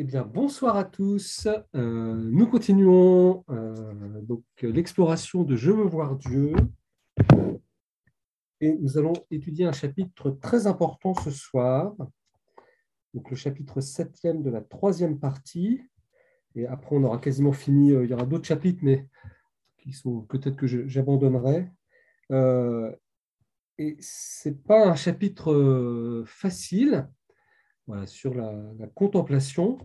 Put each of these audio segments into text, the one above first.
Eh bien, bonsoir à tous. Euh, nous continuons euh, l'exploration de Je veux voir Dieu. Et nous allons étudier un chapitre très important ce soir. Donc le chapitre 7e de la troisième partie. Et après, on aura quasiment fini. Euh, il y aura d'autres chapitres, mais qui sont peut-être que j'abandonnerai. et ce n'est pas un chapitre facile voilà, sur la, contemplation.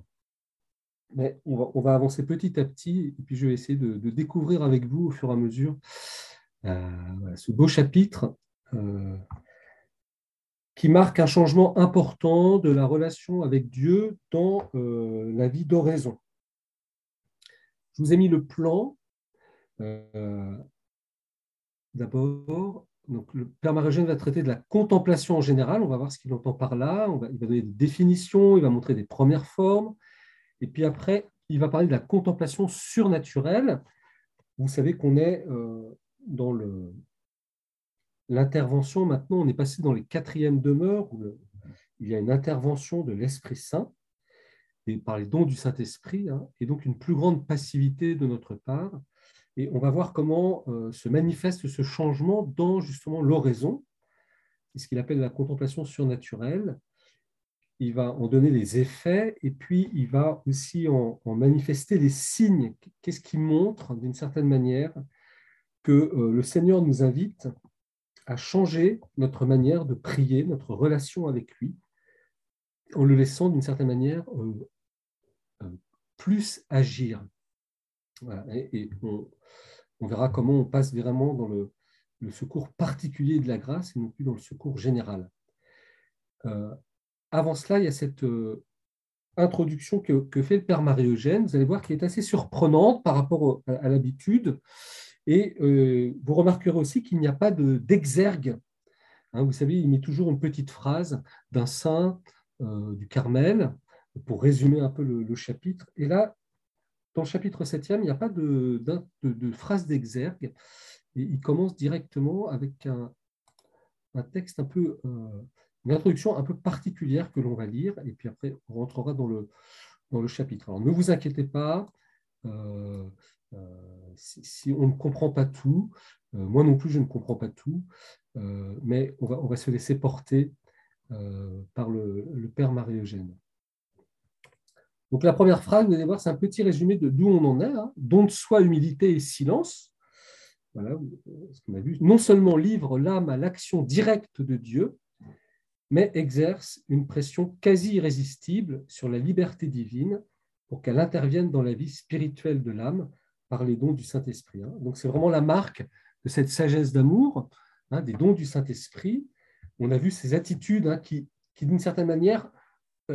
Mais on va, avancer petit à petit, et puis je vais essayer de, découvrir avec vous au fur et à mesure euh, ce beau chapitre euh, qui marque un changement important de la relation avec Dieu dans euh, la vie d'oraison. Je vous ai mis le plan. D'abord, donc, le Père Marie-Eugène va traiter de la contemplation en général, on va voir ce qu'il entend par là, il va donner des définitions, il va montrer des premières formes, et puis après, il va parler de la contemplation surnaturelle. Vous savez qu'on est euh, dans l'intervention, maintenant on est passé dans les quatrièmes demeures, où il y a une intervention de l'Esprit Saint, et par les dons du Saint-Esprit, hein, et donc une plus grande passivité de notre part. Et on va voir comment euh, se manifeste ce changement dans justement l'oraison, ce qu'il appelle la contemplation surnaturelle. Il va en donner les effets et puis il va aussi en, manifester les signes. Qu'est-ce qui montre d'une certaine manière que euh, le Seigneur nous invite à changer notre manière de prier, notre relation avec lui, en le laissant d'une certaine manière euh, plus agir. Et, on, verra comment on passe vraiment dans le, secours particulier de la grâce et non plus dans le secours général. Euh, avant cela, il y a cette euh, introduction que, fait le Père Marie-Eugène. Vous allez voir qu'elle est assez surprenante par rapport à, l'habitude. Et euh, vous remarquerez aussi qu'il n'y a pas d'exergue. Hein, vous savez, il met toujours une petite phrase d'un saint du Carmel pour résumer un peu le, le chapitre. Et là, dans le chapitre 7e, il n'y a pas de, phrase d'exergue. Et il commence directement avec un, texte un peu, euh, une introduction un peu particulière que l'on va lire. Et puis après, on rentrera dans le, chapitre. Alors ne vous inquiétez pas. Euh, euh, si, on ne comprend pas tout, moi non plus je ne comprends pas tout, mais on va, on va se laisser porter par le, le Père Marie-Eugène. Donc la première phrase, vous allez voir, c'est un petit résumé de d'où on en est. Hein. Don de soi, humilité et silence. Voilà ce qu'on a vu. Non seulement livre l'âme à l'action directe de Dieu, mais exerce une pression quasi irrésistible sur la liberté divine pour qu'elle intervienne dans la vie spirituelle de l'âme par les dons du Saint-Esprit. Hein. Donc c'est vraiment la marque de cette sagesse d'amour, hein, des dons du Saint-Esprit. On a vu ces attitudes qui, qui d'une certaine manière,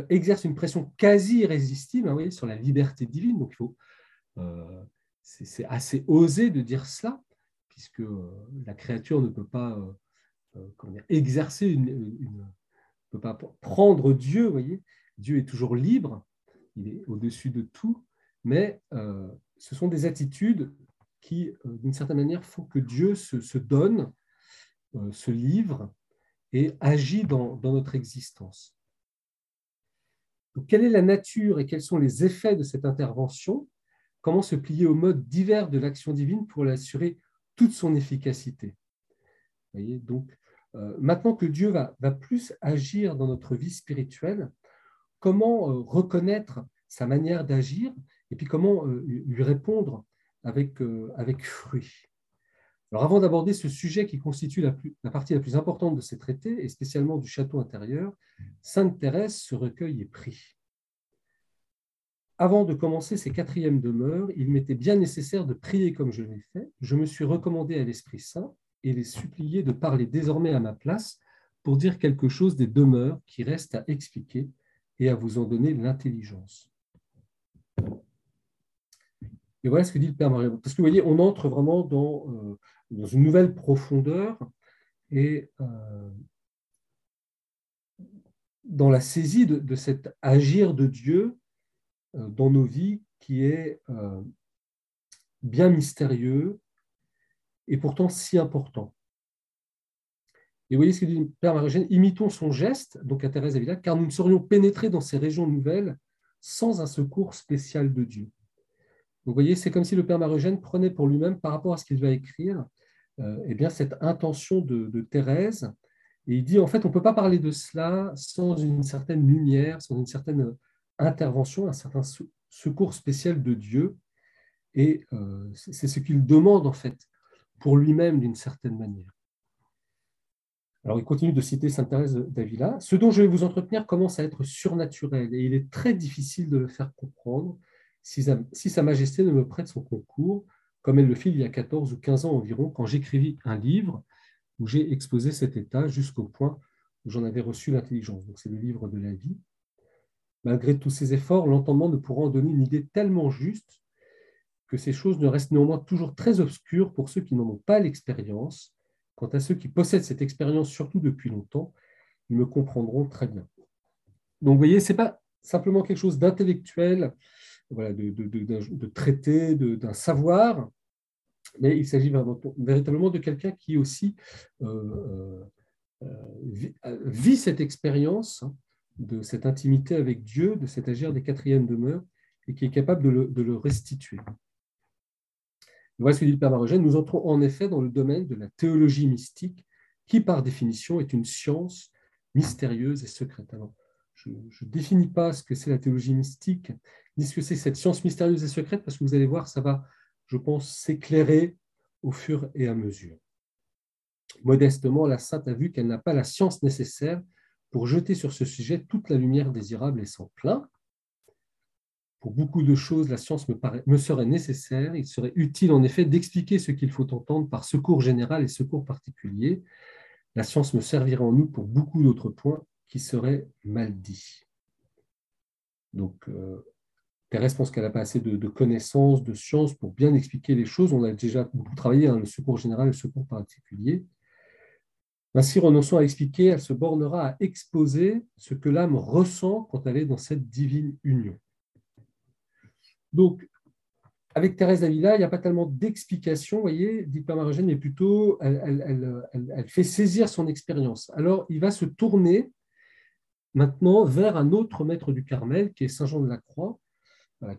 exerce une pression quasi irrésistible hein, sur la liberté divine. Donc, il faut, euh, c'est assez osé de dire cela, puisque euh, la créature ne peut pas exercer, une, ne peut pas prendre Dieu. Voyez, Dieu est toujours libre, il est au-dessus de tout, mais ce sont des attitudes qui, d'une certaine manière, font que Dieu se, donne, se livre et agit dans notre existence quelle est la nature et quels sont les effets de cette intervention? Comment se plier aux modes divers de l'action divine pour l'assurer toute son efficacité? Donc, euh, maintenant que Dieu va, plus agir dans notre vie spirituelle, comment euh, reconnaître sa manière d'agir et puis comment euh, lui répondre avec fruit? Avant d'aborder ce sujet qui constitue la, la, partie la plus importante de ces traités, et spécialement du château intérieur, Sainte Thérèse se recueille et prie. Avant de commencer ces quatrièmes demeures, il m'était bien nécessaire de prier comme je l'ai fait. Je me suis recommandé à l'Esprit Saint et les supplié de parler désormais à ma place pour dire quelque chose des demeures qui restent à expliquer et à vous en donner l'intelligence. Et voilà ce que dit le Père Marie. Parce que vous voyez, on entre vraiment dans, euh, une nouvelle profondeur et euh, dans la saisie de, cet agir de Dieu euh, dans nos vies qui est bien mystérieux et pourtant si important. Et vous voyez ce que dit le Père Marie-Eugène, imitons son geste, donc à Thérèse Avila, car nous ne serions pénétrés dans ces régions nouvelles sans un secours spécial de Dieu. Vous voyez, c'est comme si le Père Marogène prenait pour lui-même, par rapport à ce qu'il va écrire, euh, eh bien, cette intention de, Thérèse. Et il dit, en fait, on ne peut pas parler de cela sans une certaine lumière, sans une certaine intervention, un certain secours spécial de Dieu. Et euh, c'est ce qu'il demande, en fait, pour lui-même d'une certaine manière. Alors, il continue de citer Sainte Thérèse d'Avila. Ce dont je vais vous entretenir commence à être surnaturel et il est très difficile de le faire comprendre si Sa, Majesté ne me prête son concours, comme elle le fit il y a 14 ou 15 ans environ, quand j'écrivis un livre où j'ai exposé cet état jusqu'au point où j'en avais reçu l'intelligence. Donc, c'est le livre de la vie. Malgré tous ces efforts, l'entendement ne pourra en donner une idée tellement juste que ces choses ne restent néanmoins toujours très obscures pour ceux qui n'en ont pas l'expérience. Quant à ceux qui possèdent cette expérience, surtout depuis longtemps, ils me comprendront très bien. Donc, vous voyez, ce n'est pas simplement quelque chose d'intellectuel, voilà, de, de, de, traité, d'un savoir, mais il s'agit véritablement de quelqu'un qui aussi euh, euh, euh, vit, cette expérience hein, de cette intimité avec Dieu, de cet agir des quatrièmes demeures, et qui est capable de le, de le restituer. Voilà ce que dit le Père Marogène. Nous entrons en effet dans le domaine de la théologie mystique, qui par définition est une science mystérieuse et secrète. Alors, je ne définis pas ce que c'est la théologie mystique, ni ce que c'est cette science mystérieuse et secrète, parce que vous allez voir, ça va, je pense, s'éclairer au fur et à mesure. Modestement, la sainte a vu qu'elle n'a pas la science nécessaire pour jeter sur ce sujet toute la lumière désirable et sans plein, pour beaucoup de choses, la science me, me serait nécessaire. Il serait utile en effet d'expliquer ce qu'il faut entendre par secours général et secours particulier. La science me servirait en nous pour beaucoup d'autres points qui seraient mal dits. Donc, euh, Thérèse pense qu'elle n'a pas assez de, connaissances, de sciences pour bien expliquer les choses. On a déjà beaucoup travaillé, hein, le secours général et le secours particulier. Ainsi, renonçant à expliquer, elle se bornera à exposer ce que l'âme ressent quand elle est dans cette divine union. Donc, avec Thérèse d'Avila, il n'y a pas tellement d'explications, voyez, dit Marogène, mais plutôt elle, fait saisir son expérience. Alors, il va se tourner maintenant vers un autre maître du Carmel, qui est Saint Jean de la Croix,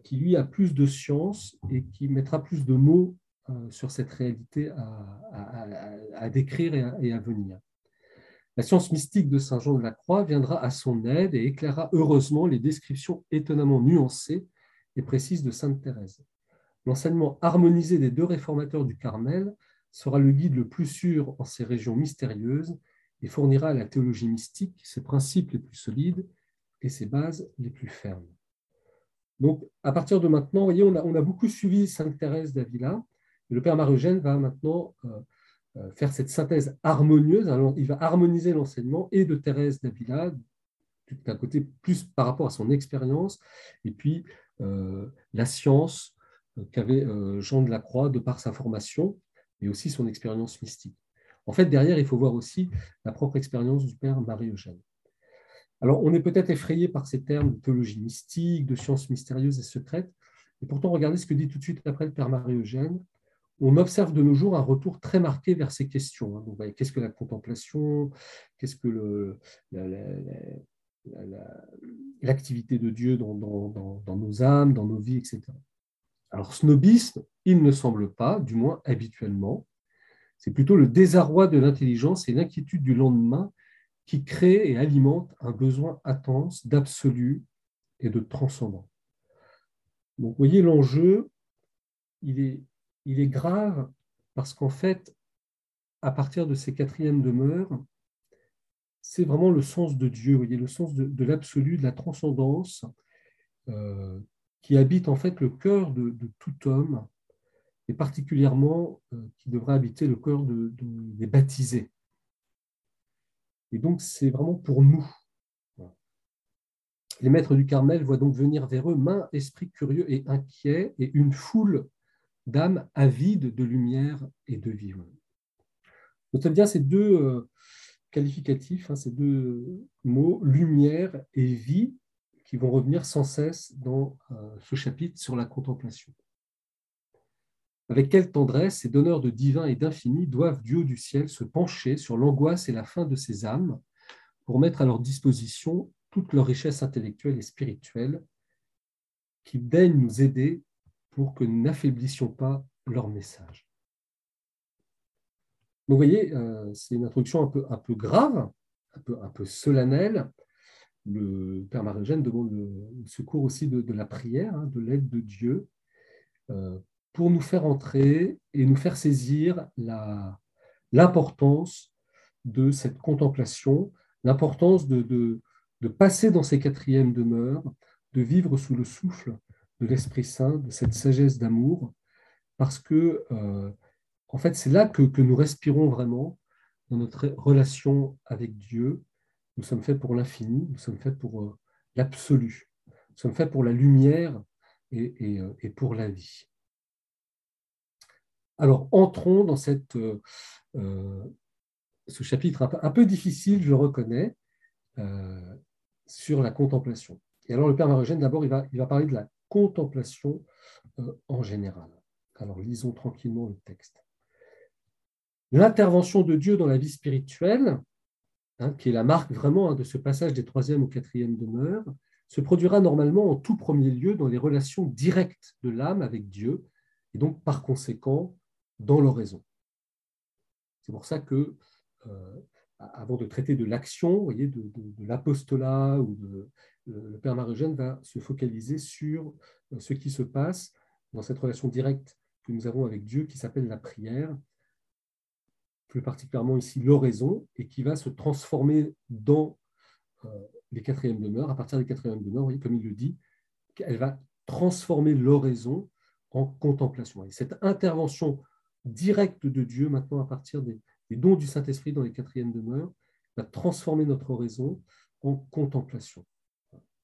qui lui a plus de science et qui mettra plus de mots euh, sur cette réalité à, décrire et à, venir. La science mystique de Saint Jean de la Croix viendra à son aide et éclairera heureusement les descriptions étonnamment nuancées et précise de Sainte Thérèse. L'enseignement harmonisé des deux réformateurs du Carmel sera le guide le plus sûr en ces régions mystérieuses et fournira à la théologie mystique ses principes les plus solides et ses bases les plus fermes. Donc, à partir de maintenant, vous voyez, on a, beaucoup suivi Sainte Thérèse d'Avila, le Père Marugène va maintenant euh, euh, faire cette synthèse harmonieuse. Il va harmoniser l'enseignement et de Thérèse d'Avila, d'un côté plus par rapport à son expérience, et puis euh, la science qu'avait Jean de la Croix de par sa formation, et aussi son expérience mystique. En fait, derrière, il faut voir aussi la propre expérience du père Marie-Eugène. Alors, on est peut-être effrayé par ces termes de théologie mystique, de sciences mystérieuses et secrètes, et pourtant, regardez ce que dit tout de suite après le père Marie-Eugène. On observe de nos jours un retour très marqué vers ces questions. Hein. Qu'est-ce que la contemplation Qu'est-ce que l'activité de Dieu dans, nos âmes, dans nos vies, etc. Alors, snobisme, il ne semble pas, du moins habituellement. C'est plutôt le désarroi de l'intelligence et l'inquiétude du lendemain qui créent et alimentent un besoin intense d'absolu et de transcendant. Donc, vous voyez, l'enjeu, il est, grave parce qu'en fait, à partir de ces quatrièmes demeures, c'est vraiment le sens de Dieu, le sens de, l'absolu, de la transcendance, euh, qui habite en fait le cœur de, tout homme, et particulièrement euh, qui devrait habiter le cœur des baptisés. Et donc, c'est vraiment pour nous. Les maîtres du Carmel voient donc venir vers eux main, esprit curieux et inquiet, et une foule d'âmes avides de lumière et de vivre. Notez bien ces deux, euh, qualificatifs, hein, ces deux mots, lumière et vie, qui vont revenir sans cesse dans euh, ce chapitre sur la contemplation. Avec quelle tendresse ces donneurs de divin et d'infini doivent, du haut du ciel, se pencher sur l'angoisse et la fin de ces âmes pour mettre à leur disposition toute leur richesse intellectuelle et spirituelle qu'ils daignent nous aider pour que nous n'affaiblissions pas leur message. vous voyez, euh, c'est une introduction un peu, grave, un peu, un peu solennelle. Le Père Marie-Eugène demande le secours aussi de, la prière, hein, de l'aide de Dieu, euh, pour nous faire entrer et nous faire saisir l'importance de cette contemplation, l'importance de, de, passer dans ces quatrièmes demeures, de vivre sous le souffle de l'Esprit Saint, de cette sagesse d'amour, parce que, euh, en fait, c'est là que, nous respirons vraiment dans notre relation avec Dieu. Nous sommes faits pour l'infini, nous sommes faits pour euh, l'absolu, nous sommes faits pour la lumière et, euh, pour la vie. Alors, entrons dans cette, ce chapitre un peu, difficile, je le reconnais, sur la contemplation. Et alors, le Père Marogène, d'abord, il va, parler de la contemplation euh, en général. Alors lisons tranquillement le texte. L'intervention de Dieu dans la vie spirituelle, hein, qui est la marque vraiment hein, de ce passage des troisième ou quatrième demeures, se produira normalement en tout premier lieu dans les relations directes de l'âme avec Dieu, et donc par conséquent dans l'oraison. C'est pour ça que, euh, avant de traiter de l'action, voyez, de, l'apostolat ou de, le Père Marie-Eugène va se focaliser sur euh, ce qui se passe dans cette relation directe que nous avons avec Dieu qui s'appelle la prière, plus particulièrement ici l'oraison, et qui va se transformer dans euh, les quatrièmes demeures. À partir des quatrièmes demeures, voyez, comme il le dit, elle va transformer l'oraison en contemplation. Et cette intervention directe de Dieu, maintenant à partir des, des dons du Saint-Esprit dans les quatrièmes demeures, va transformer notre oraison en contemplation.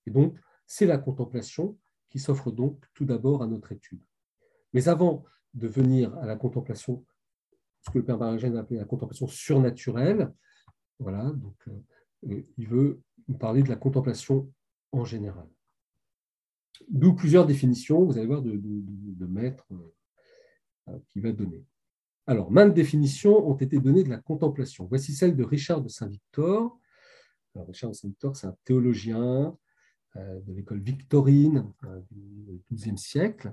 Et donc, c'est la contemplation qui s'offre donc tout d'abord à notre étude. Mais avant de venir à la contemplation, ce que le Père Maragène appelé la contemplation surnaturelle, voilà, donc euh, il veut nous parler de la contemplation en général. D'où plusieurs définitions, vous allez voir, de, de, maître euh, qui va donner. Alors, maintes définitions ont été données de la contemplation. Voici celle de Richard de Saint-Victor. Richard de Saint-Victor, c'est un théologien, euh, de l'école victorine euh, du XIIe siècle,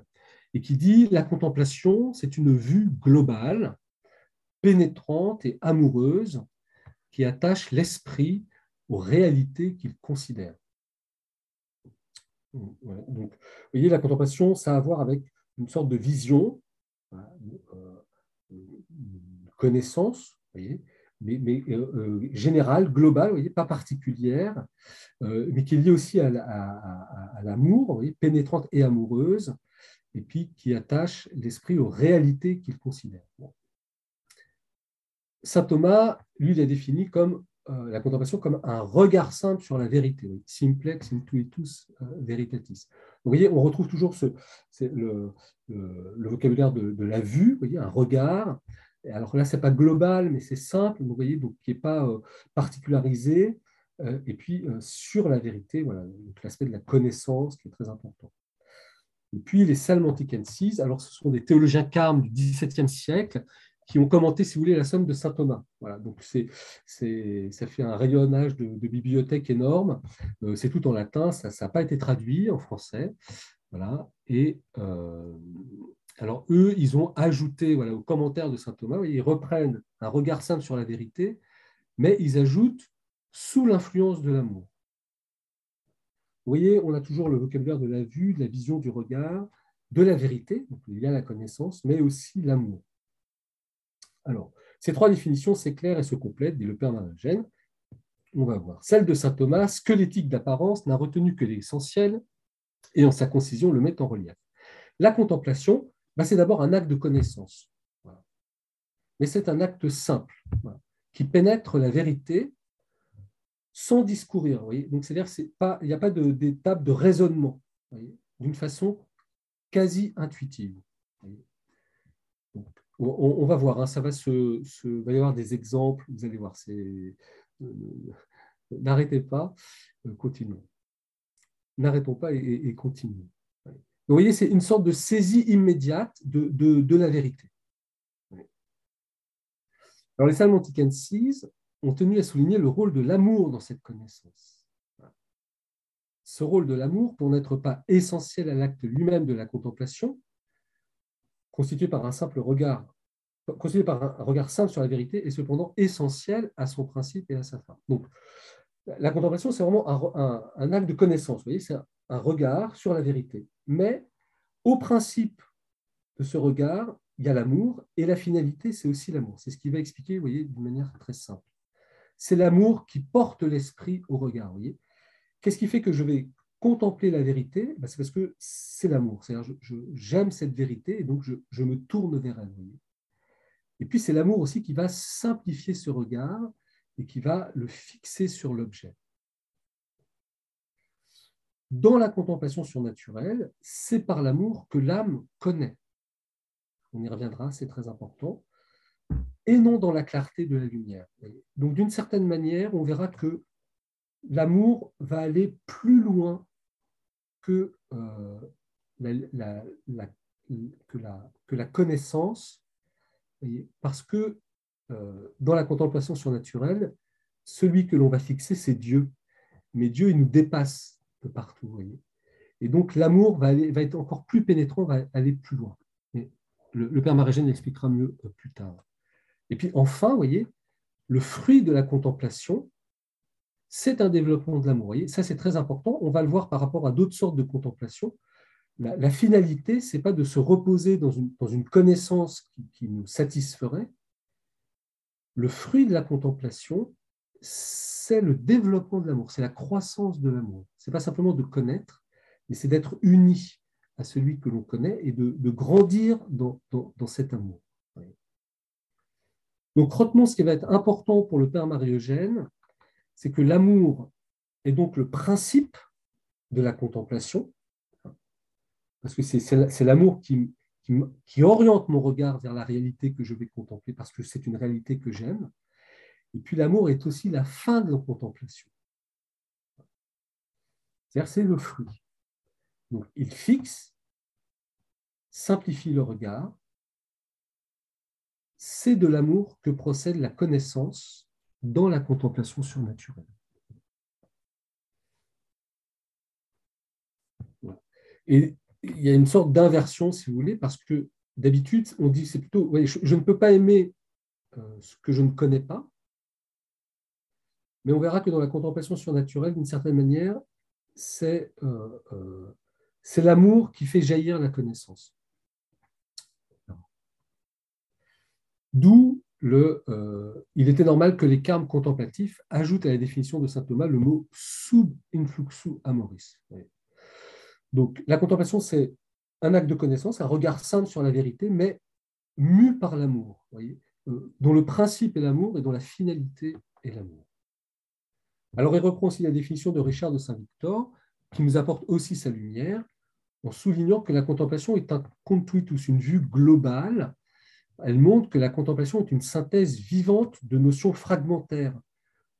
et qui dit la contemplation, c'est une vue globale, pénétrante et amoureuse qui attache l'esprit aux réalités qu'il considère. Donc, vous voyez, la contemplation, ça a à voir avec une sorte de vision, euh, connaissance, voyez, mais, mais euh, euh, générale, globale, voyez, pas particulière, mais qui est liée aussi à, l'amour, pénétrante et amoureuse, et puis qui attache l'esprit aux réalités qu'il considère. Saint Thomas, lui, il a défini comme la contemplation comme un regard simple sur la vérité, simplex intuitus veritatis. Vous voyez, on retrouve toujours ce, le, vocabulaire de, la vue, vous voyez, un regard, alors là, ce n'est pas global, mais c'est simple, vous voyez, donc qui n'est pas euh, particularisé. Euh, et puis, euh, sur la vérité, voilà, l'aspect de la connaissance qui est très important. Et puis, les Salmanticenses, alors ce sont des théologiens carmes du XVIIe siècle qui ont commenté, si vous voulez, la somme de saint Thomas. Voilà, donc ça fait un rayonnage de, bibliothèque énorme. c'est tout en latin, ça n'a pas été traduit en français. Voilà, et alors eux, ils ont ajouté voilà, aux commentaires de saint Thomas, ils reprennent un regard simple sur la vérité, mais ils ajoutent sous l'influence de l'amour. Vous voyez, on a toujours le vocabulaire de la vue, de la vision, du regard, de la vérité, donc il y a la connaissance, mais aussi l'amour. Alors, ces trois définitions s'éclairent et se complètent, dit le Père Maragène. On va voir. Celle de saint Thomas, squelettique d'apparence, n'a retenu que l'essentiel et en sa concision le met en relief. La contemplation, bah, c'est d'abord un acte de connaissance. Mais c'est un acte simple qui pénètre la vérité sans discourir. Donc, c'est-à-dire qu'il n'y a pas d'étape de, raisonnement, d'une façon quasi intuitive. On, va voir, hein, ça va, va y avoir des exemples, vous allez voir, c'est, n'arrêtez pas, euh, continuons. N'arrêtons pas et, continuons. Vous voyez, c'est une sorte de saisie immédiate de, la vérité. Alors, les Salmonticenses ont tenu à souligner le rôle de l'amour dans cette connaissance. ce rôle de l'amour, pour n'être pas essentiel à l'acte lui-même de la contemplation, constitué par un simple regard, constitué par un regard simple sur la vérité, est cependant essentiel à son principe et à sa fin. Donc, la contemplation, c'est vraiment un, acte de connaissance, vous c'est un regard sur la vérité. Mais au principe de ce regard, il y a l'amour, et la finalité, c'est aussi l'amour. C'est ce qu'il va expliquer, vous voyez, d'une manière très simple. C'est l'amour qui porte l'esprit au regard, vous voyez. Qu'est-ce qui fait que je vais contempler la vérité ben, C'est parce que c'est l'amour. C'est-à-dire, j'aime cette vérité, et donc je, me tourne vers elle. Et puis, c'est l'amour aussi qui va simplifier ce regard et qui va le fixer sur l'objet. Dans la contemplation surnaturelle, c'est par l'amour que l'âme connaît on y reviendra, c'est très important, et non dans la clarté de la lumière. Donc d'une certaine manière, on verra que l'amour va aller plus loin que, euh, la, que, la, connaissance, parce que euh, dans la contemplation surnaturelle, celui que l'on va fixer, c'est Dieu. Mais Dieu, il nous dépasse de partout. Et donc l'amour va, va être encore plus pénétrant, va aller plus loin le, père Marégène l'expliquera mieux euh, plus tard. Et puis enfin, voyez, le fruit de la contemplation, c'est un développement de l'amour. Ça, c'est très important. On va le voir par rapport à d'autres sortes de contemplation. La, finalité, ce n'est pas de se reposer dans une, dans une connaissance qui, nous satisferait. Le fruit de la contemplation, c'est le développement de l'amour, c'est la croissance de l'amour. Ce n'est pas simplement de connaître, mais c'est d'être uni à celui que l'on connaît et de, grandir dans, cet amour. Donc retenons ce qui va être important pour le Père Marie-Eugène, c'est que l'amour est donc le principe de la contemplation, parce que c'est l'amour qui, oriente mon regard vers la réalité que je vais contempler, parce que c'est une réalité que j'aime. Et puis l'amour est aussi la fin de la contemplation. C'est-à-dire c'est le fruit. Donc, il fixe, simplifie le regard. C'est de l'amour que procède la connaissance dans la contemplation surnaturelle. Et il y a une sorte d'inversion, si vous voulez, parce que d'habitude, on dit c'est plutôt, je, ne peux pas aimer euh, ce que je ne connais pas, mais on verra que dans la contemplation surnaturelle, d'une certaine manière, c'est euh, euh, l'amour qui fait jaillir la connaissance. D'où euh, il était normal que les carmes contemplatifs ajoutent à la définition de saint Thomas le mot sub influxu amoris. Donc la contemplation, c'est un acte de connaissance, un regard simple sur la vérité, mais mu par l'amour, euh, dont le principe est l'amour et dont la finalité est l'amour. Alors il reprend aussi la définition de Richard de Saint-Victor, qui nous apporte aussi sa lumière, en soulignant que la contemplation est un contuitus, une vue globale. Elle montre que la contemplation est une synthèse vivante de notions fragmentaires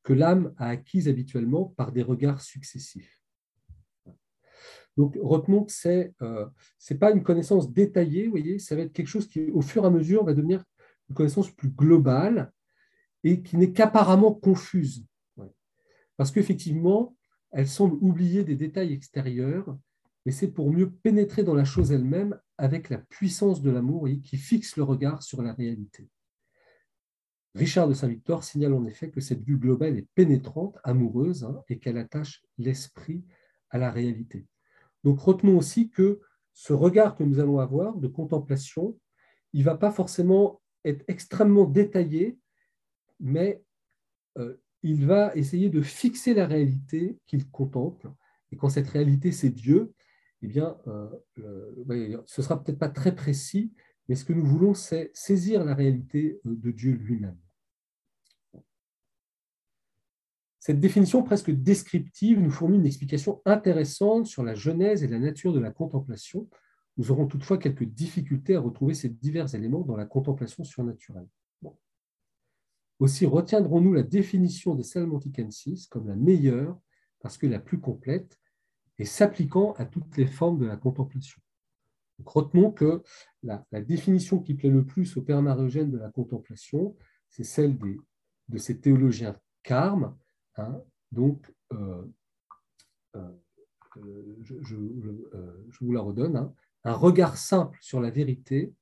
que l'âme a acquises habituellement par des regards successifs. Donc, retenons que ce n'est euh, pas une connaissance détaillée, voyez, ça va être quelque chose qui, au fur et à mesure, va devenir une connaissance plus globale et qui n'est qu'apparemment confuse. Parce qu'effectivement, elle semble oublier des détails extérieurs mais c'est pour mieux pénétrer dans la chose elle-même avec la puissance de l'amour qui fixe le regard sur la réalité. Richard de Saint-Victor signale en effet que cette vue globale est pénétrante, amoureuse, hein, et qu'elle attache l'esprit à la réalité. Donc retenons aussi que ce regard que nous allons avoir de contemplation, il ne va pas forcément être extrêmement détaillé, mais euh, il va essayer de fixer la réalité qu'il contemple. Et quand cette réalité, c'est Dieu, eh bien, euh, ce sera peut-être pas très précis, mais ce que nous voulons, c'est saisir la réalité euh, de Dieu lui-même. Cette définition presque descriptive nous fournit une explication intéressante sur la genèse et la nature de la contemplation. Nous aurons toutefois quelques difficultés à retrouver ces divers éléments dans la contemplation surnaturelle. Aussi retiendrons-nous la définition des Salmonticensis comme la meilleure parce que la plus complète, et s'appliquant à toutes les formes de la contemplation. Retenons que la, définition qui plaît le plus au Père Marogène de la contemplation, c'est celle de ces théologiens carmes, hein, donc euh, euh, je, vous la redonne, hein. un regard simple sur la vérité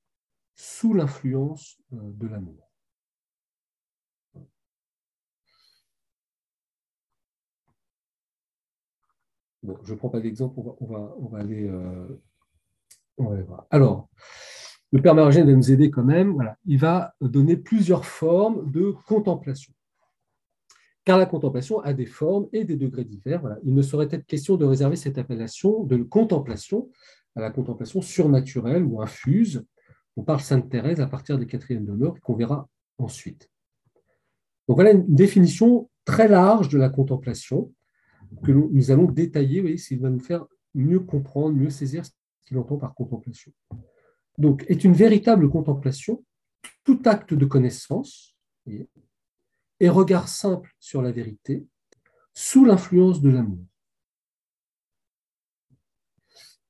sous l'influence de l'amour. Je ne prends pas d'exemple, on va, on, va, aller, voir. Alors, le Père Marogène va nous aider quand même. Il va donner plusieurs formes de contemplation. Car la contemplation a des formes et des degrés divers. Il ne saurait être question de réserver cette appellation de contemplation à la contemplation surnaturelle ou infuse. On parle Sainte Thérèse à partir des quatrièmes demeures qu'on verra ensuite. Donc voilà une définition très large de la contemplation que nous allons détailler, voyez, s'il va nous faire mieux comprendre, mieux saisir ce qu'il entend par contemplation donc, est une véritable contemplation, tout acte de connaissance et regard simple sur la vérité, sous l'influence de l'amour.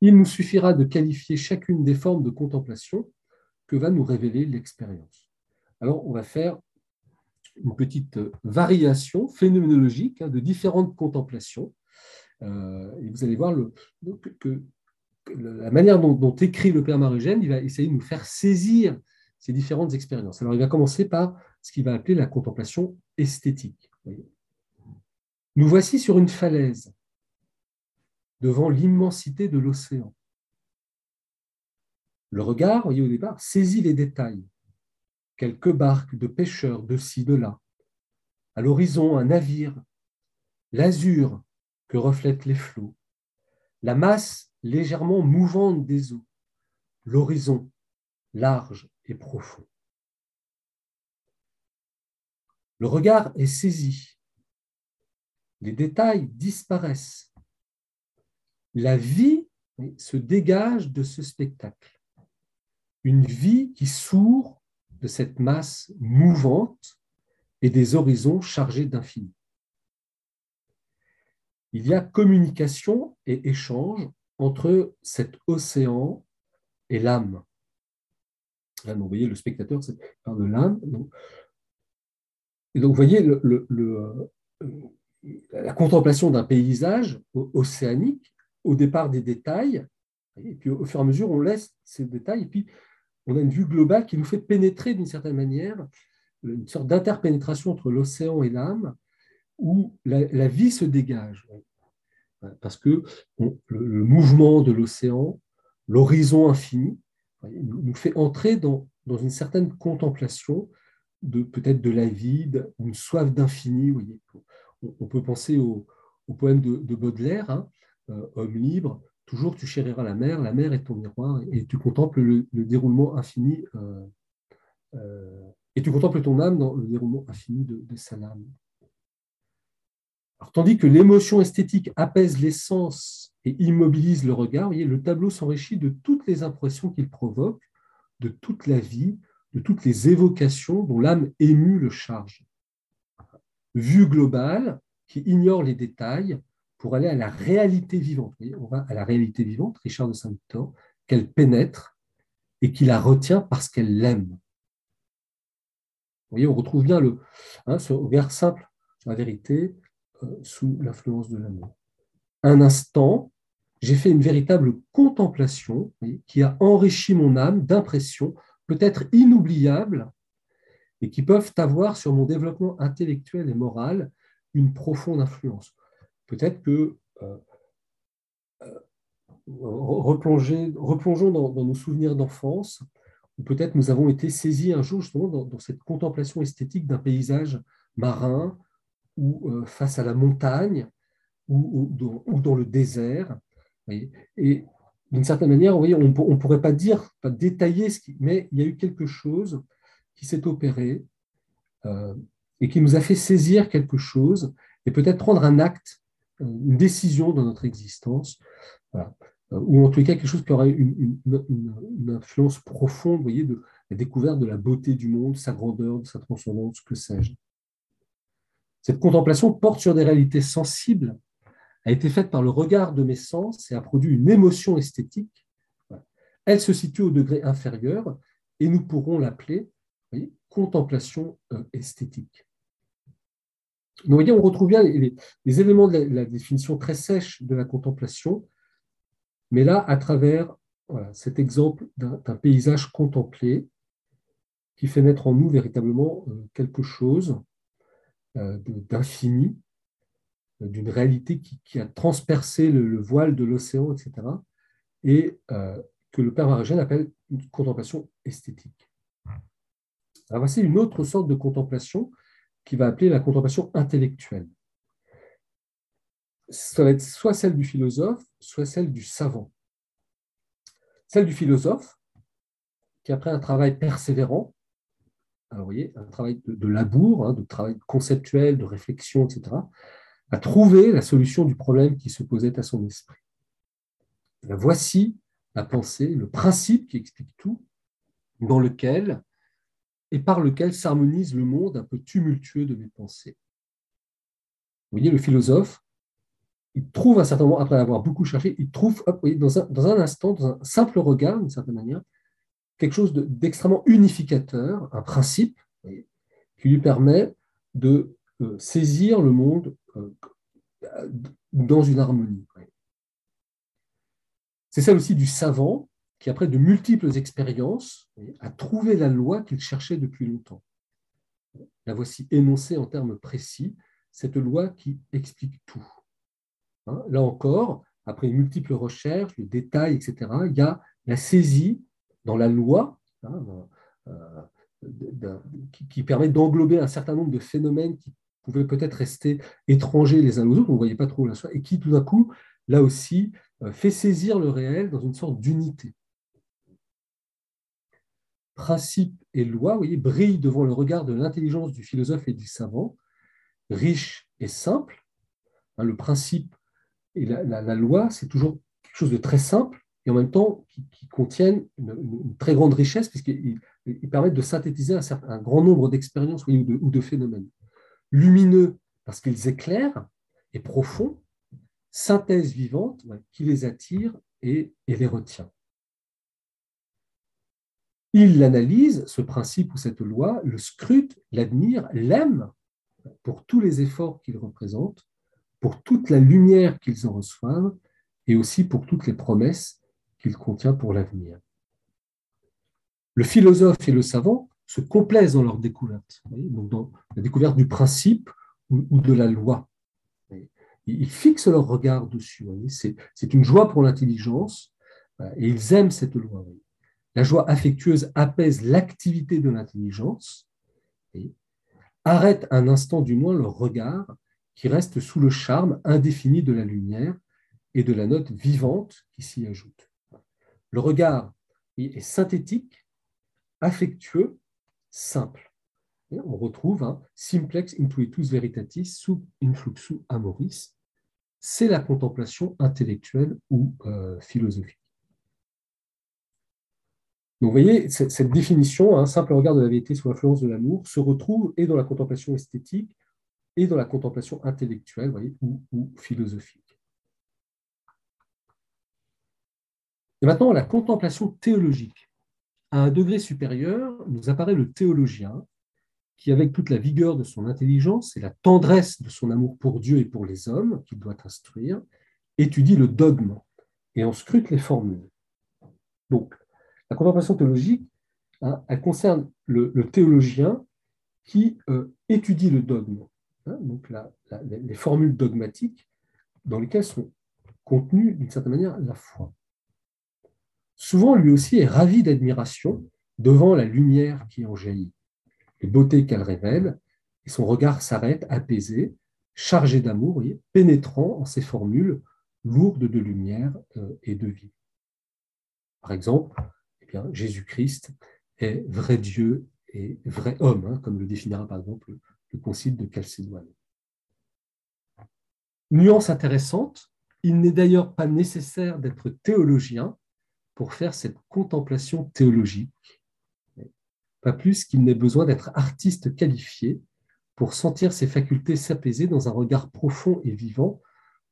Il nous suffira de qualifier chacune des formes de contemplation que va nous révéler l'expérience. Alors, on va faire une petite variation phénoménologique hein, de différentes contemplations. Euh, et vous allez voir que la manière dont, écrit le Père Marugène, il va essayer de nous faire saisir ces différentes expériences. Alors, il va commencer par ce qu'il va appeler la contemplation esthétique. Nous voici sur une falaise, devant l'immensité de l'océan. Le regard, voyez au départ, saisit les détails. Quelques barques de pêcheurs de ci, de là. À l'horizon, un navire. L'azur que reflètent les flots. La masse légèrement mouvante des eaux, l'horizon large et profond. Le regard est saisi, les détails disparaissent, la vie se dégage de ce spectacle, une vie qui sourd cette masse mouvante et des horizons chargés d'infini. Il y a communication et échange entre cet océan et l'âme. vous voyez, le spectateur parle de l'âme. Vous voyez, euh, la contemplation d'un paysage océanique, au départ des détails, et puis au fur et à mesure, on laisse ces détails, et puis on a une vue globale qui nous fait pénétrer d'une certaine manière, une sorte d'interpénétration entre l'océan et l'âme, où la, vie se dégage parce que le, mouvement de l'océan, l'horizon infini, nous fait entrer dans, une certaine contemplation de peut-être de la vie, une soif d'infini. On, peut penser au, poème de, Baudelaire, hein, euh, Homme libre, toujours tu chériras la mer, la mer est ton miroir, et tu contemples le, déroulement infini, euh, euh, et tu contemples ton âme dans le déroulement infini de, sa âme tandis que l'émotion esthétique apaise les sens et immobilise le regard, voyez, le tableau s'enrichit de toutes les impressions qu'il provoque, de toute la vie, de toutes les évocations dont l'âme émue le charge. Vue globale qui ignore les détails pour aller à la réalité vivante. on va à la réalité vivante, Richard de Saint-Victor, qu'elle pénètre et qui la retient parce qu'elle l'aime. Vous voyez, on retrouve bien le, hein, ce regard simple sur la vérité, euh, sous l'influence de l'amour. Un instant, j'ai fait une véritable contemplation qui a enrichi mon âme d'impressions peut-être inoubliables et qui peuvent avoir sur mon développement intellectuel et moral une profonde influence. Peut-être que euh, euh, replongeons dans, nos souvenirs d'enfance, ou peut-être nous avons été saisis un jour justement dans cette contemplation esthétique d'un paysage marin ou euh, face à la montagne ou, dans, le désert. Et d'une certaine manière, on ne pourrait pas dire, pas détailler, ce qui, mais il y a eu quelque chose qui s'est opéré et qui nous a fait saisir quelque chose et peut-être prendre un acte, une décision dans notre existence, ou en tout cas quelque chose qui aura une, influence profonde, voyez, de la découverte de la beauté du monde, sa grandeur, de sa transcendance, que sais-je. Cette contemplation porte sur des réalités sensibles, a été faite par le regard de mes sens et a produit une émotion esthétique. Elle se situe au degré inférieur et nous pourrons l'appeler contemplation euh, esthétique. Vous voyez, on retrouve bien les, éléments de la, définition très sèche de la contemplation, mais là, à travers cet exemple d'un paysage contemplé qui fait naître en nous véritablement euh, quelque chose euh, d'infini, euh, d'une réalité qui, a transpercé le, voile de l'océan, etc., et que le Père Maragène appelle une contemplation esthétique. Alors voici une autre sorte de contemplation qui va appeler la contemplation intellectuelle. Ça va être soit celle du philosophe, soit celle du savant. Celle du philosophe, qui après un travail persévérant, un travail de, labour, hein, de travail conceptuel, de réflexion, etc., a trouvé la solution du problème qui se posait à son esprit. voici la pensée, le principe qui explique tout, dans lequel et par lequel s'harmonise le monde un peu tumultueux de mes pensées. Vous voyez, le philosophe, il trouve un certain moment, après avoir beaucoup cherché, il trouve dans, un, instant, dans un simple regard, d'une certaine manière, quelque chose d'extrêmement unificateur, un principe qui lui permet de euh, saisir le monde euh, dans une harmonie. C'est celle aussi du savant qui, après de multiples expériences, a trouvé la loi qu'il cherchait depuis longtemps. La voici énoncée en termes précis, cette loi qui explique tout. Hein, là encore, après multiples recherches, le détail, etc., il y a la saisie dans la loi hein, euh, qui, permet d'englober un certain nombre de phénomènes qui pouvaient peut-être rester étrangers les uns aux autres, on ne voyait pas trop la et qui tout d'un coup, là aussi, euh, fait saisir le réel dans une sorte d'unité principe et loi, vous voyez, brillent devant le regard de l'intelligence du philosophe et du savant, riche et simple. Hein, le principe et la, loi, c'est toujours quelque chose de très simple et en même temps qui, qui contiennent une, très grande richesse puisqu'ils permettent de synthétiser un, grand nombre d'expériences ou, de, phénomènes. Lumineux parce qu'ils éclairent et profonds, synthèse vivante qui les attire et les retient. Il l'analyse, ce principe ou cette loi, le scrute, l'admire, l'aime pour tous les efforts qu'il représente, pour toute la lumière qu'ils en reçoivent et aussi pour toutes les promesses qu'il contient pour l'avenir. Le philosophe et le savant se complaisent dans leur découverte, donc dans la découverte du principe ou de la loi. Ils fixent leur regard dessus. C'est une joie pour l'intelligence et ils aiment cette loi. La joie affectueuse apaise l'activité de l'intelligence et arrête un instant du moins le regard qui reste sous le charme indéfini de la lumière et de la note vivante qui s'y ajoute. Le regard est synthétique, affectueux, simple. on retrouve un simplex intuitus veritatis sub influxu amoris. C'est la contemplation intellectuelle ou euh, philosophique vous voyez, cette, définition, un simple regard de la vérité sous l'influence de l'amour, se retrouve et dans la contemplation esthétique et dans la contemplation intellectuelle voyez, ou, philosophique. Et maintenant, la contemplation théologique. À un degré supérieur, nous apparaît le théologien qui, avec toute la vigueur de son intelligence et la tendresse de son amour pour Dieu et pour les hommes qu'il doit instruire, étudie le dogme et en scrute les formules. Donc, la contemplation théologique, hein, elle concerne le, théologien qui euh, étudie le dogme, hein, donc les formules dogmatiques dans lesquelles sont contenues d'une certaine manière la foi. Souvent, lui aussi est ravi d'admiration devant la lumière qui en jaillit, les beautés qu'elle révèle, et son regard s'arrête apaisé, chargé d'amour, pénétrant en ces formules lourdes de lumière euh, et de vie. Par exemple, Jésus-Christ est vrai Dieu et vrai homme, hein, comme le définira par exemple le concile de Chalcédoine. Nuance intéressante, il n'est d'ailleurs pas nécessaire d'être théologien pour faire cette contemplation théologique, pas plus qu'il n'est besoin d'être artiste qualifié pour sentir ses facultés s'apaiser dans un regard profond et vivant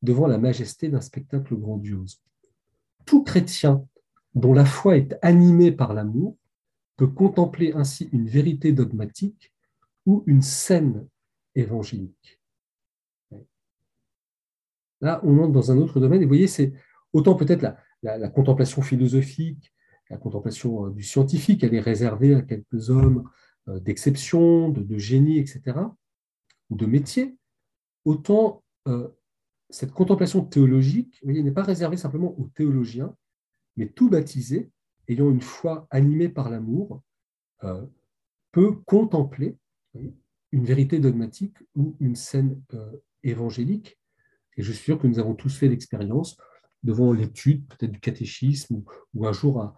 devant la majesté d'un spectacle grandiose. Tout chrétien dont la foi est animée par l'amour, peut contempler ainsi une vérité dogmatique ou une scène évangélique. là, on entre dans un autre domaine. Voyez, c'est autant peut-être la, contemplation philosophique, la contemplation du scientifique, elle est réservée à quelques hommes d'exception, de, génie, etc., ou de métier. Autant cette contemplation théologique n'est pas réservée simplement aux théologiens, mais tout baptisé, ayant une foi animée par l'amour, euh, peut contempler une vérité dogmatique ou une scène euh, évangélique. Et je suis sûr que nous avons tous fait l'expérience devant l'étude peut-être du catéchisme ou, un jour à,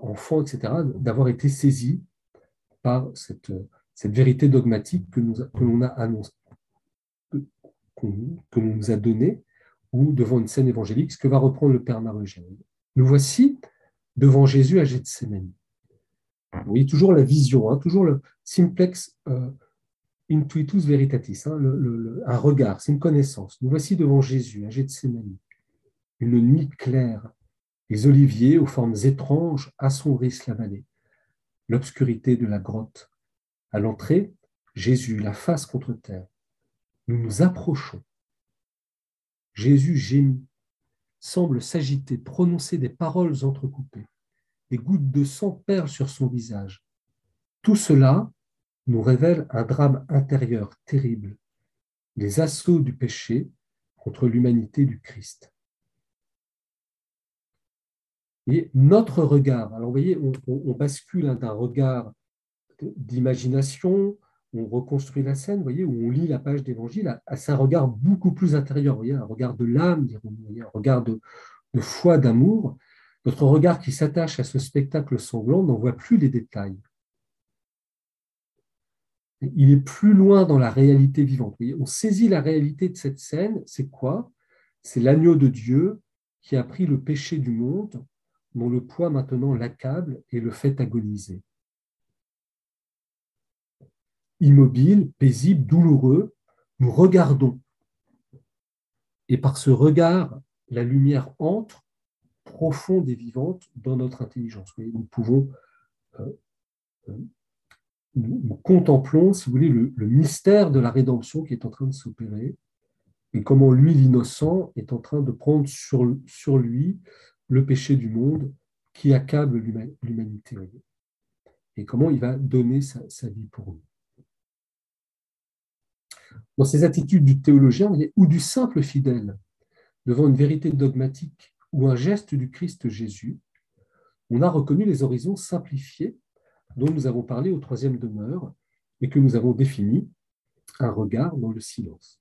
enfant, etc., d'avoir été saisi par cette, vérité dogmatique que, nous, que l'on a que, l'on nous a donnée, ou devant une scène évangélique, ce que va reprendre le Père Marugène. Nous voici devant Jésus à Gethsemane. Vous voyez toujours la vision, hein, toujours le simplex euh, intuitus veritatis, hein, un regard, c'est une connaissance. Nous voici devant Jésus à Gethsemane. Une nuit claire, les oliviers aux formes étranges assombrissent la vallée. L'obscurité de la grotte. À l'entrée, Jésus, la face contre terre. Nous nous approchons. Jésus gémit semble s'agiter, prononcer des paroles entrecoupées. Des gouttes de sang perlent sur son visage. Tout cela nous révèle un drame intérieur terrible, les assauts du péché contre l'humanité du Christ. Et notre regard, alors vous voyez, on, bascule d'un regard d'imagination, on reconstruit la scène, voyez, où on lit la page d'évangile, à, un regard beaucoup plus intérieur, voyez, un regard de l'âme, un regard de, foi, d'amour. Notre regard qui s'attache à ce spectacle sanglant n'en voit plus les détails. Il est plus loin dans la réalité vivante. on saisit la réalité de cette scène, c'est quoi? C'est l'agneau de Dieu qui a pris le péché du monde, dont le poids maintenant l'accable et le fait agoniser immobile, paisible, douloureux, nous regardons. Et par ce regard, la lumière entre, profonde et vivante, dans notre intelligence. Nous pouvons, euh, euh, nous, contemplons, si vous voulez, le, mystère de la rédemption qui est en train de s'opérer, et comment lui, l'innocent, est en train de prendre sur, lui le péché du monde qui accable l'humanité. Et comment il va donner sa vie pour nous dans ces attitudes du théologien ou du simple fidèle devant une vérité dogmatique ou un geste du Christ Jésus, on a reconnu les horizons simplifiés dont nous avons parlé au troisième demeure et que nous avons défini un regard dans le silence.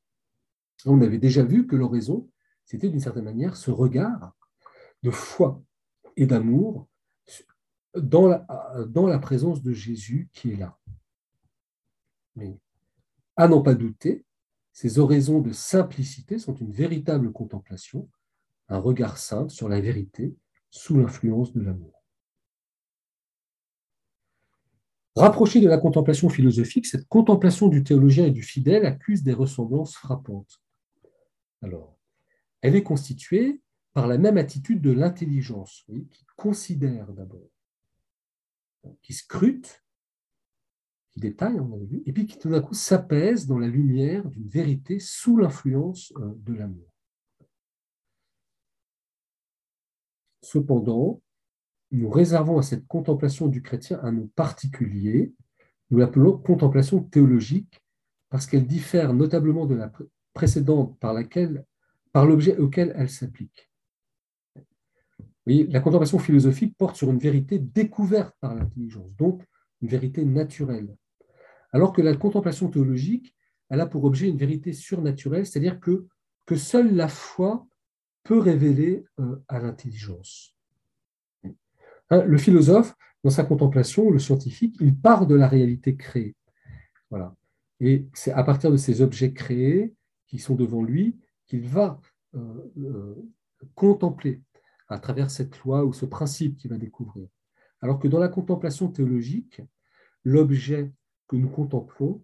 On avait déjà vu que l'horizon, c'était d'une certaine manière ce regard de foi et d'amour dans la, présence de Jésus qui est là. À n'en pas douter, ces oraisons de simplicité sont une véritable contemplation, un regard simple sur la vérité sous l'influence de l'amour. Rapprochée de la contemplation philosophique, cette contemplation du théologien et du fidèle accuse des ressemblances frappantes. Alors, elle est constituée par la même attitude de l'intelligence, qui considère d'abord, qui scrute qui détaille, on vu, et puis qui tout d'un coup s'apaise dans la lumière d'une vérité sous l'influence euh, de l'amour. Cependant, nous réservons à cette contemplation du chrétien un nom particulier, nous l'appelons contemplation théologique, parce qu'elle diffère notablement de la précédente par laquelle, par l'objet auquel elle s'applique. la contemplation philosophique porte sur une vérité découverte par l'intelligence, donc une vérité naturelle. Alors que la contemplation théologique, elle a pour objet une vérité surnaturelle, c'est-à-dire que, que seule la foi peut révéler euh, à l'intelligence. Hein, le philosophe, dans sa contemplation, le scientifique, il part de la réalité créée. Voilà. Et c'est à partir de ces objets créés qui sont devant lui qu'il va euh, euh, contempler à travers cette loi ou ce principe qu'il va découvrir. Alors que dans la contemplation théologique, l'objet que nous contemplons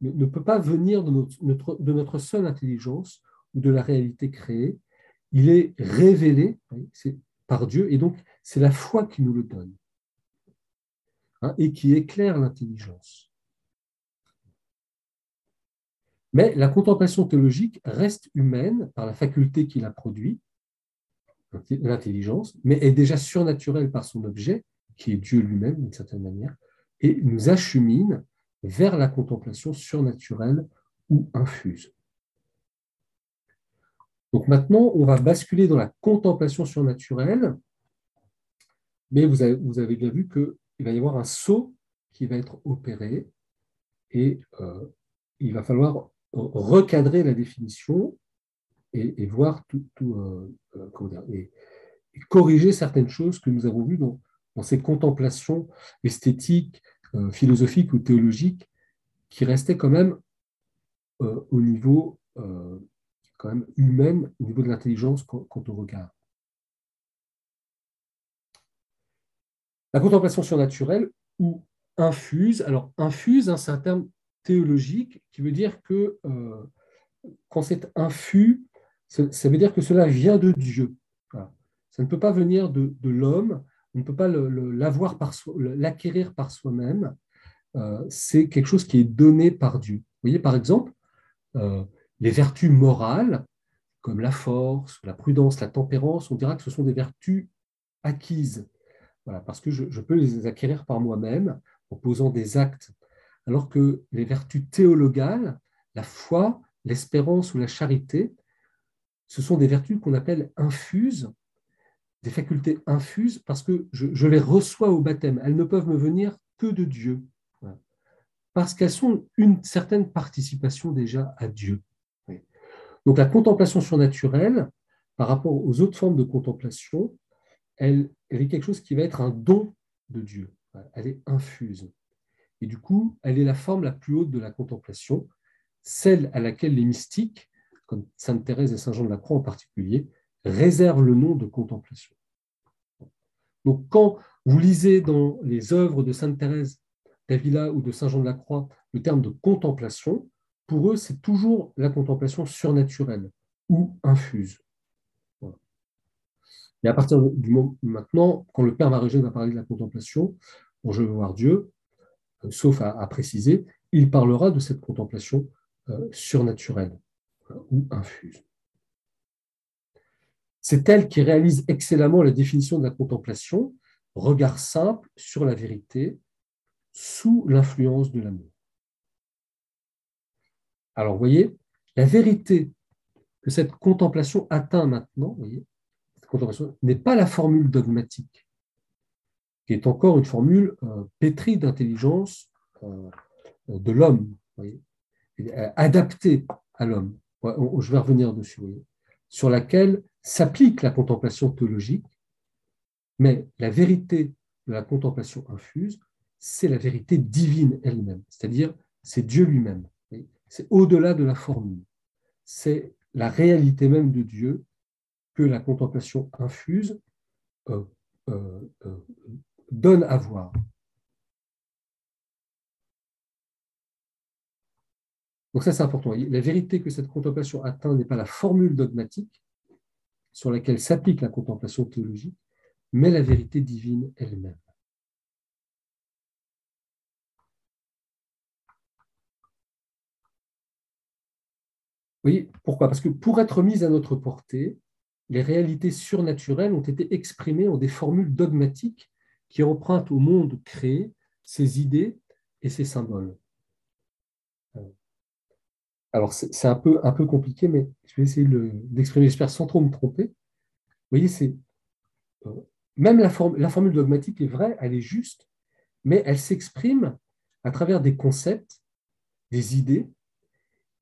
ne, peut pas venir de notre, seule intelligence ou de la réalité créée. Il est révélé par Dieu et donc c'est la foi qui nous le donne hein, et qui éclaire l'intelligence. Mais la contemplation théologique reste humaine par la faculté qui la produit, l'intelligence, mais est déjà surnaturelle par son objet, qui est Dieu lui-même d'une certaine manière, et nous achemine vers la contemplation surnaturelle ou infuse. Donc maintenant, on va basculer dans la contemplation surnaturelle, mais vous avez, bien vu qu'il va y avoir un saut qui va être opéré et euh, il va falloir recadrer la définition et, voir euh, euh, et, corriger certaines choses que nous avons vues dans, dans ces contemplations esthétiques, philosophiques ou théologiques qui restaient quand même au niveau quand même au niveau de l'intelligence quant au regard. La contemplation surnaturelle ou infuse. Alors, infuse, hein, c'est un terme théologique qui veut dire que euh, quand c'est infus, ça veut dire que cela vient de Dieu. Ça ne peut pas venir de, l'homme, on ne peut pas l'avoir par l'acquérir par soi-même. Euh, c'est quelque chose qui est donné par Dieu. Vous voyez, par exemple, euh, les vertus morales, comme la force, la prudence, la tempérance, on dira que ce sont des vertus acquises. Parce que je peux les acquérir par moi-même en posant des actes, alors que les vertus théologales, la foi, l'espérance ou la charité, ce sont des vertus qu'on appelle infuses, facultés infuses, parce que je, les reçois au baptême. Elles ne peuvent me venir que de Dieu, parce qu'elles sont une certaine participation déjà à Dieu. Donc la contemplation surnaturelle, par rapport aux autres formes de contemplation, elle est quelque chose qui va être un don de Dieu elle est infuse. Et du coup, elle est la forme la plus haute de la contemplation, celle à laquelle les mystiques, comme Sainte Thérèse et Saint Jean de la Croix en particulier, réservent le nom de contemplation. Donc quand vous lisez dans les œuvres de Sainte Thérèse d'Avila ou de Saint Jean de la Croix le terme de contemplation, pour eux, c'est toujours la contemplation surnaturelle ou infuse. Et à partir du moment maintenant, quand le Père Marégène va parler de la contemplation, je veux voir Dieu, euh, sauf à, préciser, il parlera de cette contemplation euh, surnaturelle ou infuse. C'est elle qui réalise excellemment la définition de la contemplation, regard simple sur la vérité, sous l'influence de l'amour. Alors, vous voyez, la vérité que cette contemplation atteint maintenant, voyez, n'est pas la formule dogmatique qui est encore une formule euh, pétrie d'intelligence euh, de l'homme, adaptée à l'homme. Je vais revenir dessus, sur laquelle s'applique la contemplation théologique, mais la vérité de la contemplation infuse, c'est la vérité divine elle-même, c'est-à-dire c'est Dieu lui-même. C'est au-delà de la formule. C'est la réalité même de Dieu que la contemplation infuse donne à voir. Donc ça, c'est important. La vérité que cette contemplation atteint n'est pas la formule dogmatique sur laquelle s'applique la contemplation théologique, mais la vérité divine elle-même. Oui, pourquoi? Parce que pour être mise à notre portée, les réalités surnaturelles ont été exprimées en des formules dogmatiques qui emprunte au monde créé ses idées et ses symboles. Alors, c'est un peu, un peu compliqué, mais je vais essayer d'exprimer, j'espère, sans trop me tromper. Vous voyez, c'est euh, même la, la formule dogmatique est vraie, elle est juste, mais elle s'exprime à travers des concepts, des idées,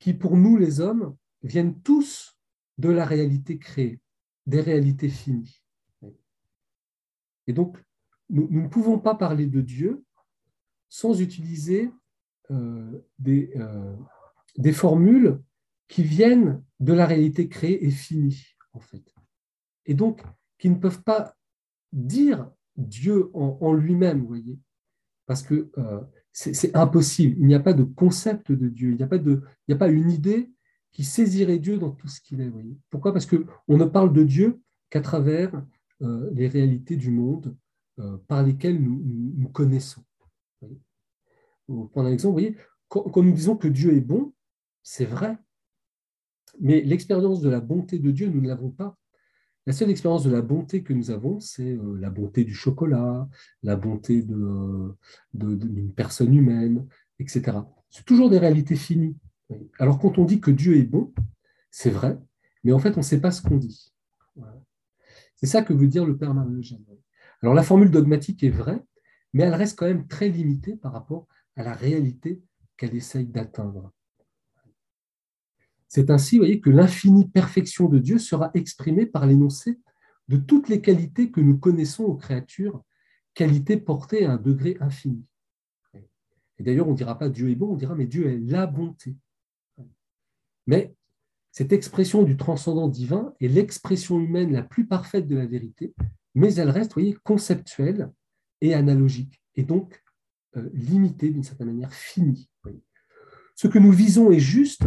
qui pour nous, les hommes, viennent tous de la réalité créée, des réalités finies. Et donc, nous, ne pouvons pas parler de Dieu sans utiliser euh, des, euh, des, formules qui viennent de la réalité créée et finie, en fait. Et donc, qui ne peuvent pas dire Dieu en, lui-même, vous voyez, parce que euh, c'est impossible. Il n'y a pas de concept de Dieu, il n'y a, pas a pas une idée qui saisirait Dieu dans tout ce qu'il est. Vous voyez. Pourquoi? Parce qu'on ne parle de Dieu qu'à travers les réalités du monde euh, par lesquels nous, connaissons. Pour prendre un exemple, vous voyez, quand, nous disons que Dieu est bon, c'est vrai. Mais l'expérience de la bonté de Dieu, nous ne l'avons pas. La seule expérience de la bonté que nous avons, c'est euh, la bonté du chocolat, la bonté d'une de, personne humaine, etc. C'est toujours des réalités finies. Alors quand on dit que Dieu est bon, c'est vrai, mais en fait, on ne sait pas ce qu'on dit. C'est ça que veut dire le Père Marie Alors la formule dogmatique est vraie, mais elle reste quand même très limitée par rapport à la réalité qu'elle essaye d'atteindre. C'est ainsi, que l'infinie perfection de Dieu sera exprimée par l'énoncé de toutes les qualités que nous connaissons aux créatures, qualités portées à un degré infini. Et d'ailleurs, on ne dira pas Dieu est bon, on dira mais Dieu est la bonté. Mais cette expression du transcendant divin est l'expression humaine la plus parfaite de la vérité, mais elle reste, conceptuelle et analogique, et donc euh, limitée d'une certaine manière, finie. Ce que nous visons est juste,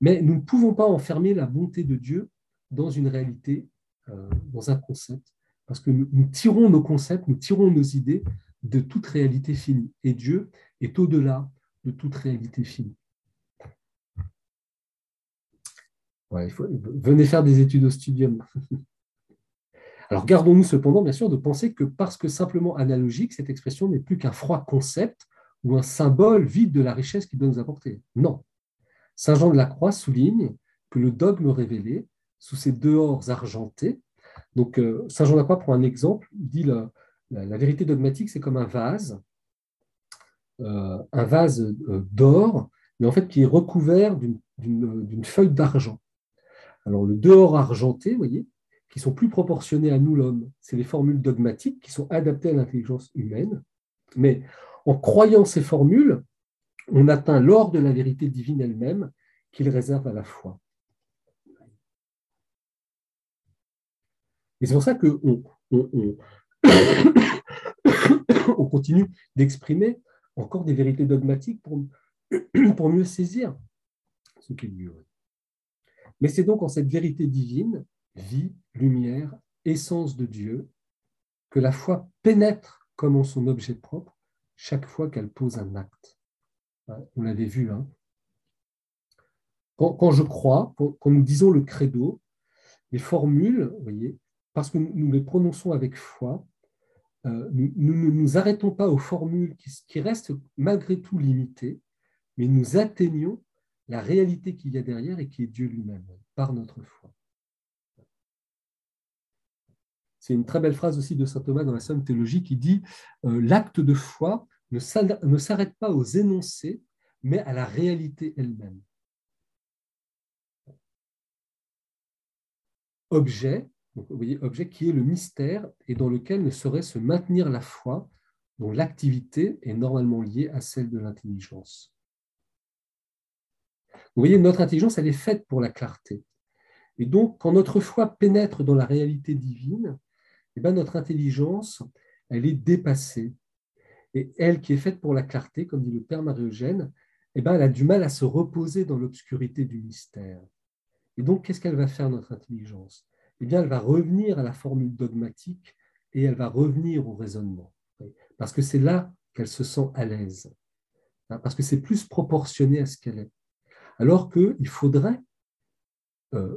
mais nous ne pouvons pas enfermer la bonté de Dieu dans une réalité, euh, dans un concept, parce que nous, tirons nos concepts, nous tirons nos idées de toute réalité finie. Et Dieu est au-delà de toute réalité finie. venez faire des études au studium. Alors gardons-nous cependant, bien sûr, de penser que parce que simplement analogique, cette expression n'est plus qu'un froid concept ou un symbole vide de la richesse qu'il doit nous apporter. Non, Saint Jean de la Croix souligne que le dogme révélé, sous ses dehors argentés, donc euh, Saint Jean de la Croix prend un exemple, dit la, la, vérité dogmatique, c'est comme un vase, euh, un vase euh, d'or, mais en fait qui est recouvert d'une feuille d'argent. Alors le dehors argenté, vous voyez, qui sont plus proportionnés à nous l'homme, c'est les formules dogmatiques qui sont adaptées à l'intelligence humaine, mais en croyant ces formules, on atteint l'or de la vérité divine elle-même qu'il réserve à la foi. Et c'est pour ça qu'on on, on, continue d'exprimer encore des vérités dogmatiques pour, mieux saisir ce qui est mieux. Mais c'est donc en cette vérité divine, vie, lumière, essence de Dieu, que la foi pénètre comme en son objet propre chaque fois qu'elle pose un acte. On l'avait vu. Hein. Quand, je crois, quand, nous disons le credo, les formules, vous voyez, parce que nous, les prononçons avec foi, euh, nous ne nous, arrêtons pas aux formules qui, restent malgré tout limitées, mais nous atteignons la réalité qu'il y a derrière et qui est Dieu lui-même, par notre foi. C'est une très belle phrase aussi de saint Thomas dans la Somme théologie qui dit euh, L'acte de foi ne s'arrête pas aux énoncés, mais à la réalité elle-même. Objet, vous voyez, objet qui est le mystère et dans lequel ne saurait se maintenir la foi, dont l'activité est normalement liée à celle de l'intelligence. Vous voyez, notre intelligence, elle est faite pour la clarté. Et donc, quand notre foi pénètre dans la réalité divine, eh bien, notre intelligence, elle est dépassée, et elle, qui est faite pour la clarté, comme dit le Père Marie-Eugène, eh ben, elle a du mal à se reposer dans l'obscurité du mystère. Et donc, qu'est-ce qu'elle va faire, notre intelligence? Eh bien, elle va revenir à la formule dogmatique et elle va revenir au raisonnement. Parce que c'est là qu'elle se sent à l'aise. Hein, parce que c'est plus proportionné à ce qu'elle est. Alors qu'il faudrait euh,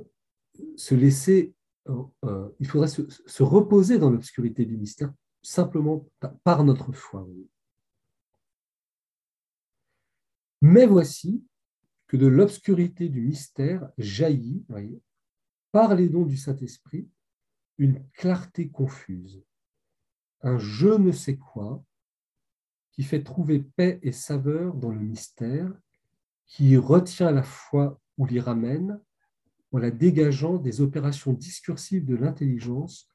se laisser, euh, euh, il faudrait se reposer dans l'obscurité du mystère simplement par notre foi. Mais voici que de l'obscurité du mystère jaillit, par les dons du Saint-Esprit, une clarté confuse, un je ne sais quoi qui fait trouver paix et saveur dans le mystère, qui retient la foi ou l'y ramène en la dégageant des opérations discursives de l'intelligence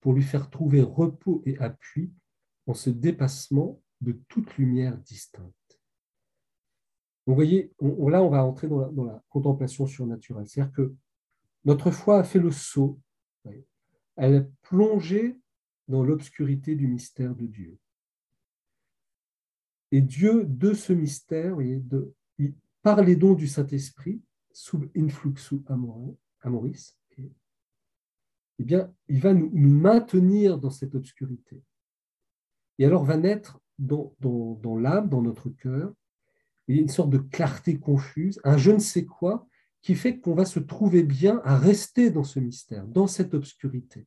pour lui faire trouver repos et appui en ce dépassement de toute lumière distincte. vous voyez, là, on va entrer dans la, contemplation surnaturelle. C'est-à-dire que notre foi a fait le saut. Elle est plongée dans l'obscurité du mystère de Dieu. Et Dieu, de ce mystère, de, par les dons du Saint-Esprit, sub influxu amoris, eh il va nous, maintenir dans cette obscurité. Et alors va naître dans, l'âme, dans notre cœur, une sorte de clarté confuse, un je ne sais quoi qui fait qu'on va se trouver bien à rester dans ce mystère, dans cette obscurité,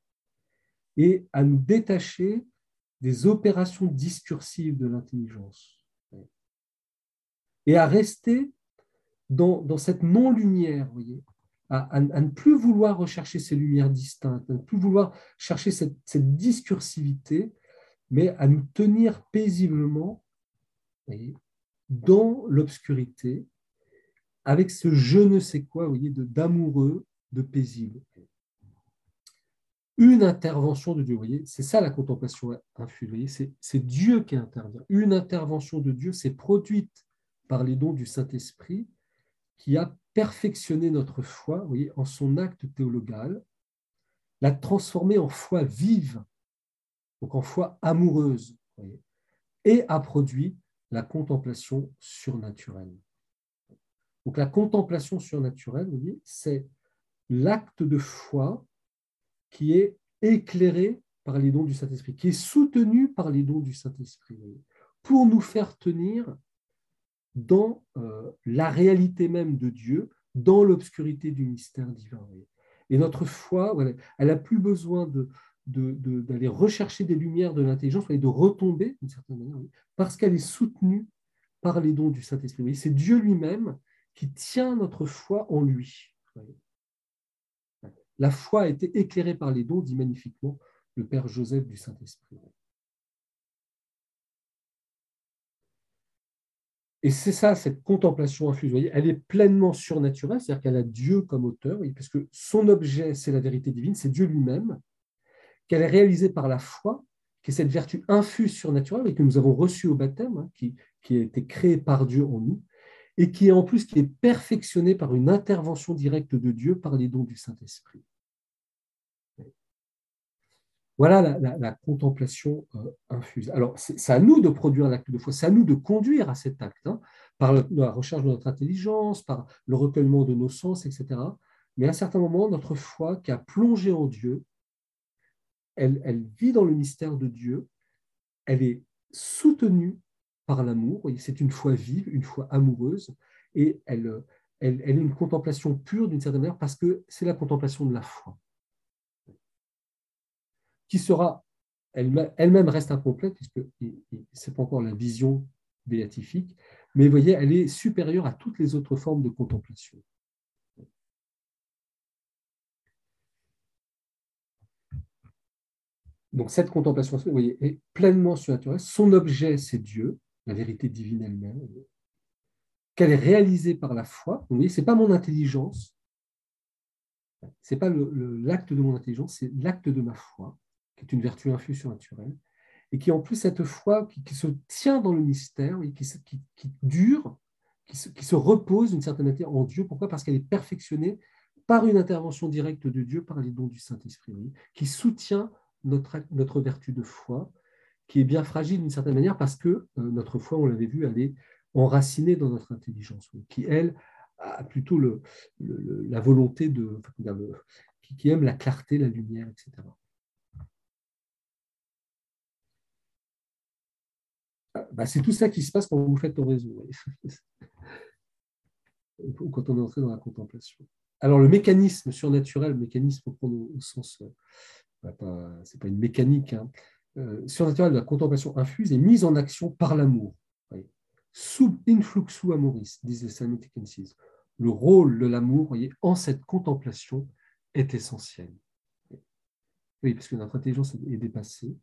et à nous détacher des opérations discursives de l'intelligence, et à rester dans, dans cette non-lumière, voyez, à, ne plus vouloir rechercher ces lumières distinctes, à ne plus vouloir chercher cette, discursivité, mais à nous tenir paisiblement dans l'obscurité, avec ce je ne sais quoi, vous voyez, d'amoureux, de, paisible. Une intervention de Dieu, voyez, c'est ça la contemplation infuse, c'est Dieu qui intervient. Une intervention de Dieu, c'est produite par les dons du Saint-Esprit qui a perfectionné notre foi voyez, en son acte théologal, l'a transformée en foi vive, donc en foi amoureuse, et a produit la contemplation surnaturelle. Donc la contemplation surnaturelle, c'est l'acte de foi qui est éclairé par les dons du Saint-Esprit, qui est soutenu par les dons du Saint-Esprit, pour nous faire tenir dans euh, la réalité même de Dieu, dans l'obscurité du mystère divin. Et notre foi, elle n'a plus besoin d'aller rechercher des lumières de l'intelligence, et de retomber, d'une certaine manière, parce qu'elle est soutenue par les dons du Saint-Esprit. C'est Dieu lui-même qui tient notre foi en lui. La foi a été éclairée par les dons, dit magnifiquement le Père Joseph du Saint-Esprit. Et c'est ça, cette contemplation infuse. Elle est pleinement surnaturelle, c'est-à-dire qu'elle a Dieu comme auteur, puisque son objet, c'est la vérité divine, c'est Dieu lui-même, qu'elle est réalisée par la foi, qui est cette vertu infuse surnaturelle et que nous avons reçue au baptême, hein, qui, qui, a été créée par Dieu en nous, et qui est en plus qui est perfectionnée par une intervention directe de Dieu par les dons du Saint-Esprit. Voilà la, contemplation euh, infuse. Alors, c'est à nous de produire l'acte de foi, c'est à nous de conduire à cet acte, hein, par la recherche de notre intelligence, par le recueillement de nos sens, etc. Mais à un certain moment, notre foi qui a plongé en Dieu, elle, vit dans le mystère de Dieu, elle est soutenue par l'amour, c'est une foi vive, une foi amoureuse, et elle, elle est une contemplation pure d'une certaine manière parce que c'est la contemplation de la foi qui sera elle-même reste incomplète, puisque ce n'est pas encore la vision béatifique, mais vous voyez, elle est supérieure à toutes les autres formes de contemplation. Donc cette contemplation voyez, est pleinement surnaturelle. Son objet, c'est Dieu, la vérité divine elle-même, qu'elle est réalisée par la foi. Vous voyez, ce n'est pas mon intelligence, ce n'est pas l'acte de mon intelligence, c'est l'acte de ma foi qui est une vertu infuse naturelle, et qui en plus cette foi qui, se tient dans le mystère, qui, qui, dure, qui se, qui se repose d'une certaine manière en Dieu. Pourquoi? Parce qu'elle est perfectionnée par une intervention directe de Dieu, par les dons du Saint-Esprit, qui soutient notre, notre vertu de foi, qui est bien fragile d'une certaine manière parce que euh, notre foi, on l'avait vu, elle est enracinée dans notre intelligence, qui, elle, a plutôt le, la volonté de, qui aime la clarté, la lumière, etc. Bah, c'est tout ça qui se passe quand vous faites réseau. Ou quand on est entré dans la contemplation. Alors, le mécanisme surnaturel, le mécanisme au sens, euh, bah, c'est pas une mécanique, hein, euh, surnaturel de la contemplation infuse est mise en action par l'amour. Sub influxu amoris, disent les Science. Le rôle de l'amour en cette contemplation est essentiel. Oui, parce que notre intelligence est dépassée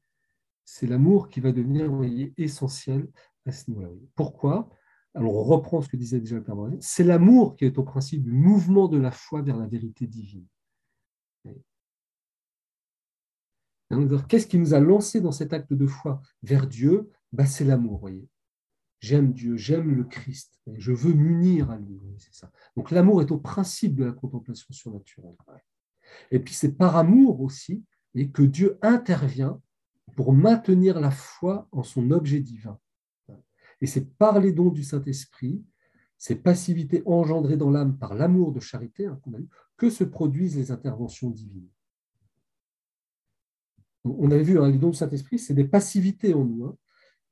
c'est l'amour qui va devenir essentiel à ce niveau-là. Pourquoi? Alors, on reprend ce que disait déjà le Père C'est l'amour qui est au principe du mouvement de la foi vers la vérité divine. Qu'est-ce qui nous a lancé dans cet acte de foi vers Dieu? Bah, C'est l'amour, voyez. J'aime Dieu, j'aime le Christ, je veux m'unir à lui. C'est ça. Donc l'amour est au principe de la contemplation surnaturelle. Et puis c'est par amour aussi et que Dieu intervient pour maintenir la foi en son objet divin. Et c'est par les dons du Saint-Esprit, ces passivités engendrées dans l'âme par l'amour de charité hein, que se produisent les interventions divines. On avait vu, hein, les dons du Saint-Esprit, c'est des passivités en nous. Hein.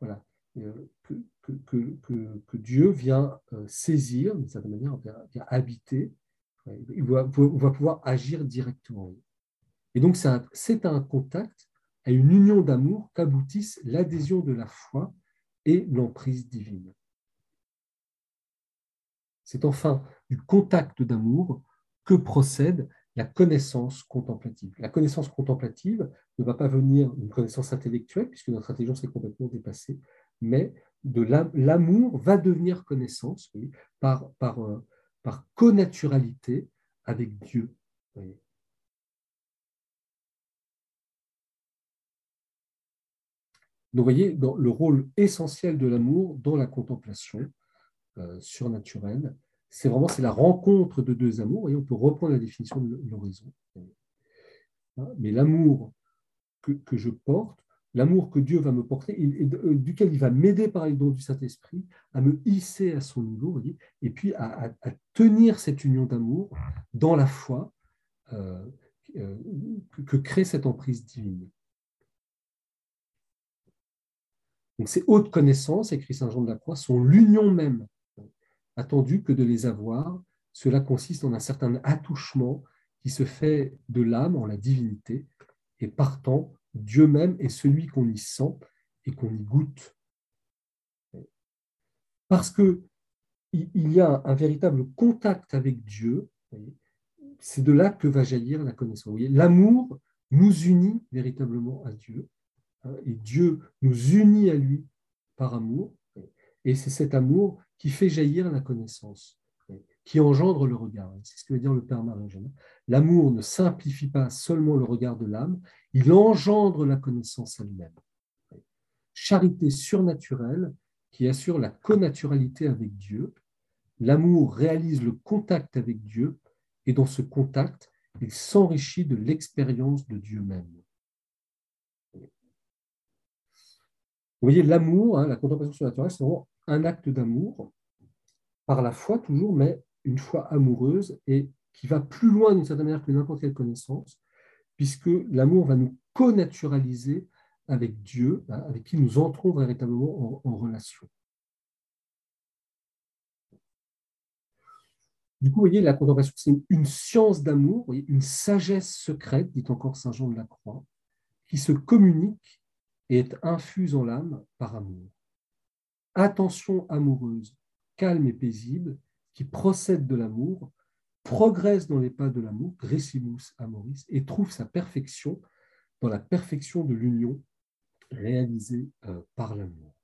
voilà. Euh, que, Dieu vient euh, saisir, d'une certaine manière, vient, habiter, il va, pouvoir agir directement. Et donc, c'est un contact, à une union d'amour qu'aboutissent l'adhésion de la foi et l'emprise divine. C'est enfin du contact d'amour que procède la connaissance contemplative. La connaissance contemplative ne va pas venir d'une connaissance intellectuelle, puisque notre intelligence est complètement dépassée, mais de l'amour va devenir connaissance par, euh, par connaturalité avec Dieu. Donc, vous voyez le rôle essentiel de l'amour dans la contemplation euh, surnaturelle, c'est vraiment la rencontre de deux amours. Voyez, on peut reprendre la définition de l'horizon. Mais l'amour que, je porte l'amour que Dieu va me porter, et, euh, duquel il va m'aider par les dons du Saint-Esprit à me hisser à son niveau, et puis à, tenir cette union d'amour dans la foi euh, que, crée cette emprise divine. Donc ces hautes connaissances, écrit Saint Jean de la Croix, sont l'union même, attendu que de les avoir. Cela consiste en un certain attouchement qui se fait de l'âme en la divinité, et partant Dieu même est celui qu'on y sent et qu'on y goûte. Parce que il y a un véritable contact avec Dieu, c'est de là que va jaillir la connaissance. L'amour nous unit véritablement à Dieu, et Dieu nous unit à lui par amour, et c'est cet amour qui fait jaillir la connaissance qui engendre le regard. C'est ce que veut dire le Père Marie. L'amour ne simplifie pas seulement le regard de l'âme, il engendre la connaissance elle-même. Charité surnaturelle qui assure la connaturalité avec Dieu. L'amour réalise le contact avec Dieu et dans ce contact, il s'enrichit de l'expérience de Dieu même. Vous voyez, l'amour, hein, la contemplation surnaturelle, c'est vraiment un acte d'amour par la foi toujours, mais une foi amoureuse et qui va plus loin d'une certaine manière que n'importe quelle connaissance, puisque l'amour va nous connaturaliser avec Dieu, hein, avec qui nous entrons véritablement en, relation. Du coup, vous voyez, la contemplation, c'est une science d'amour, une sagesse secrète, dit encore Saint Jean de la Croix, qui se communique et est infuse en l'âme par amour. Attention amoureuse, calme et paisible, qui procède de l'amour, progresse dans les pas de l'amour, Gressimus Amoris, et trouve sa perfection dans la perfection de l'union réalisée euh, par l'amour.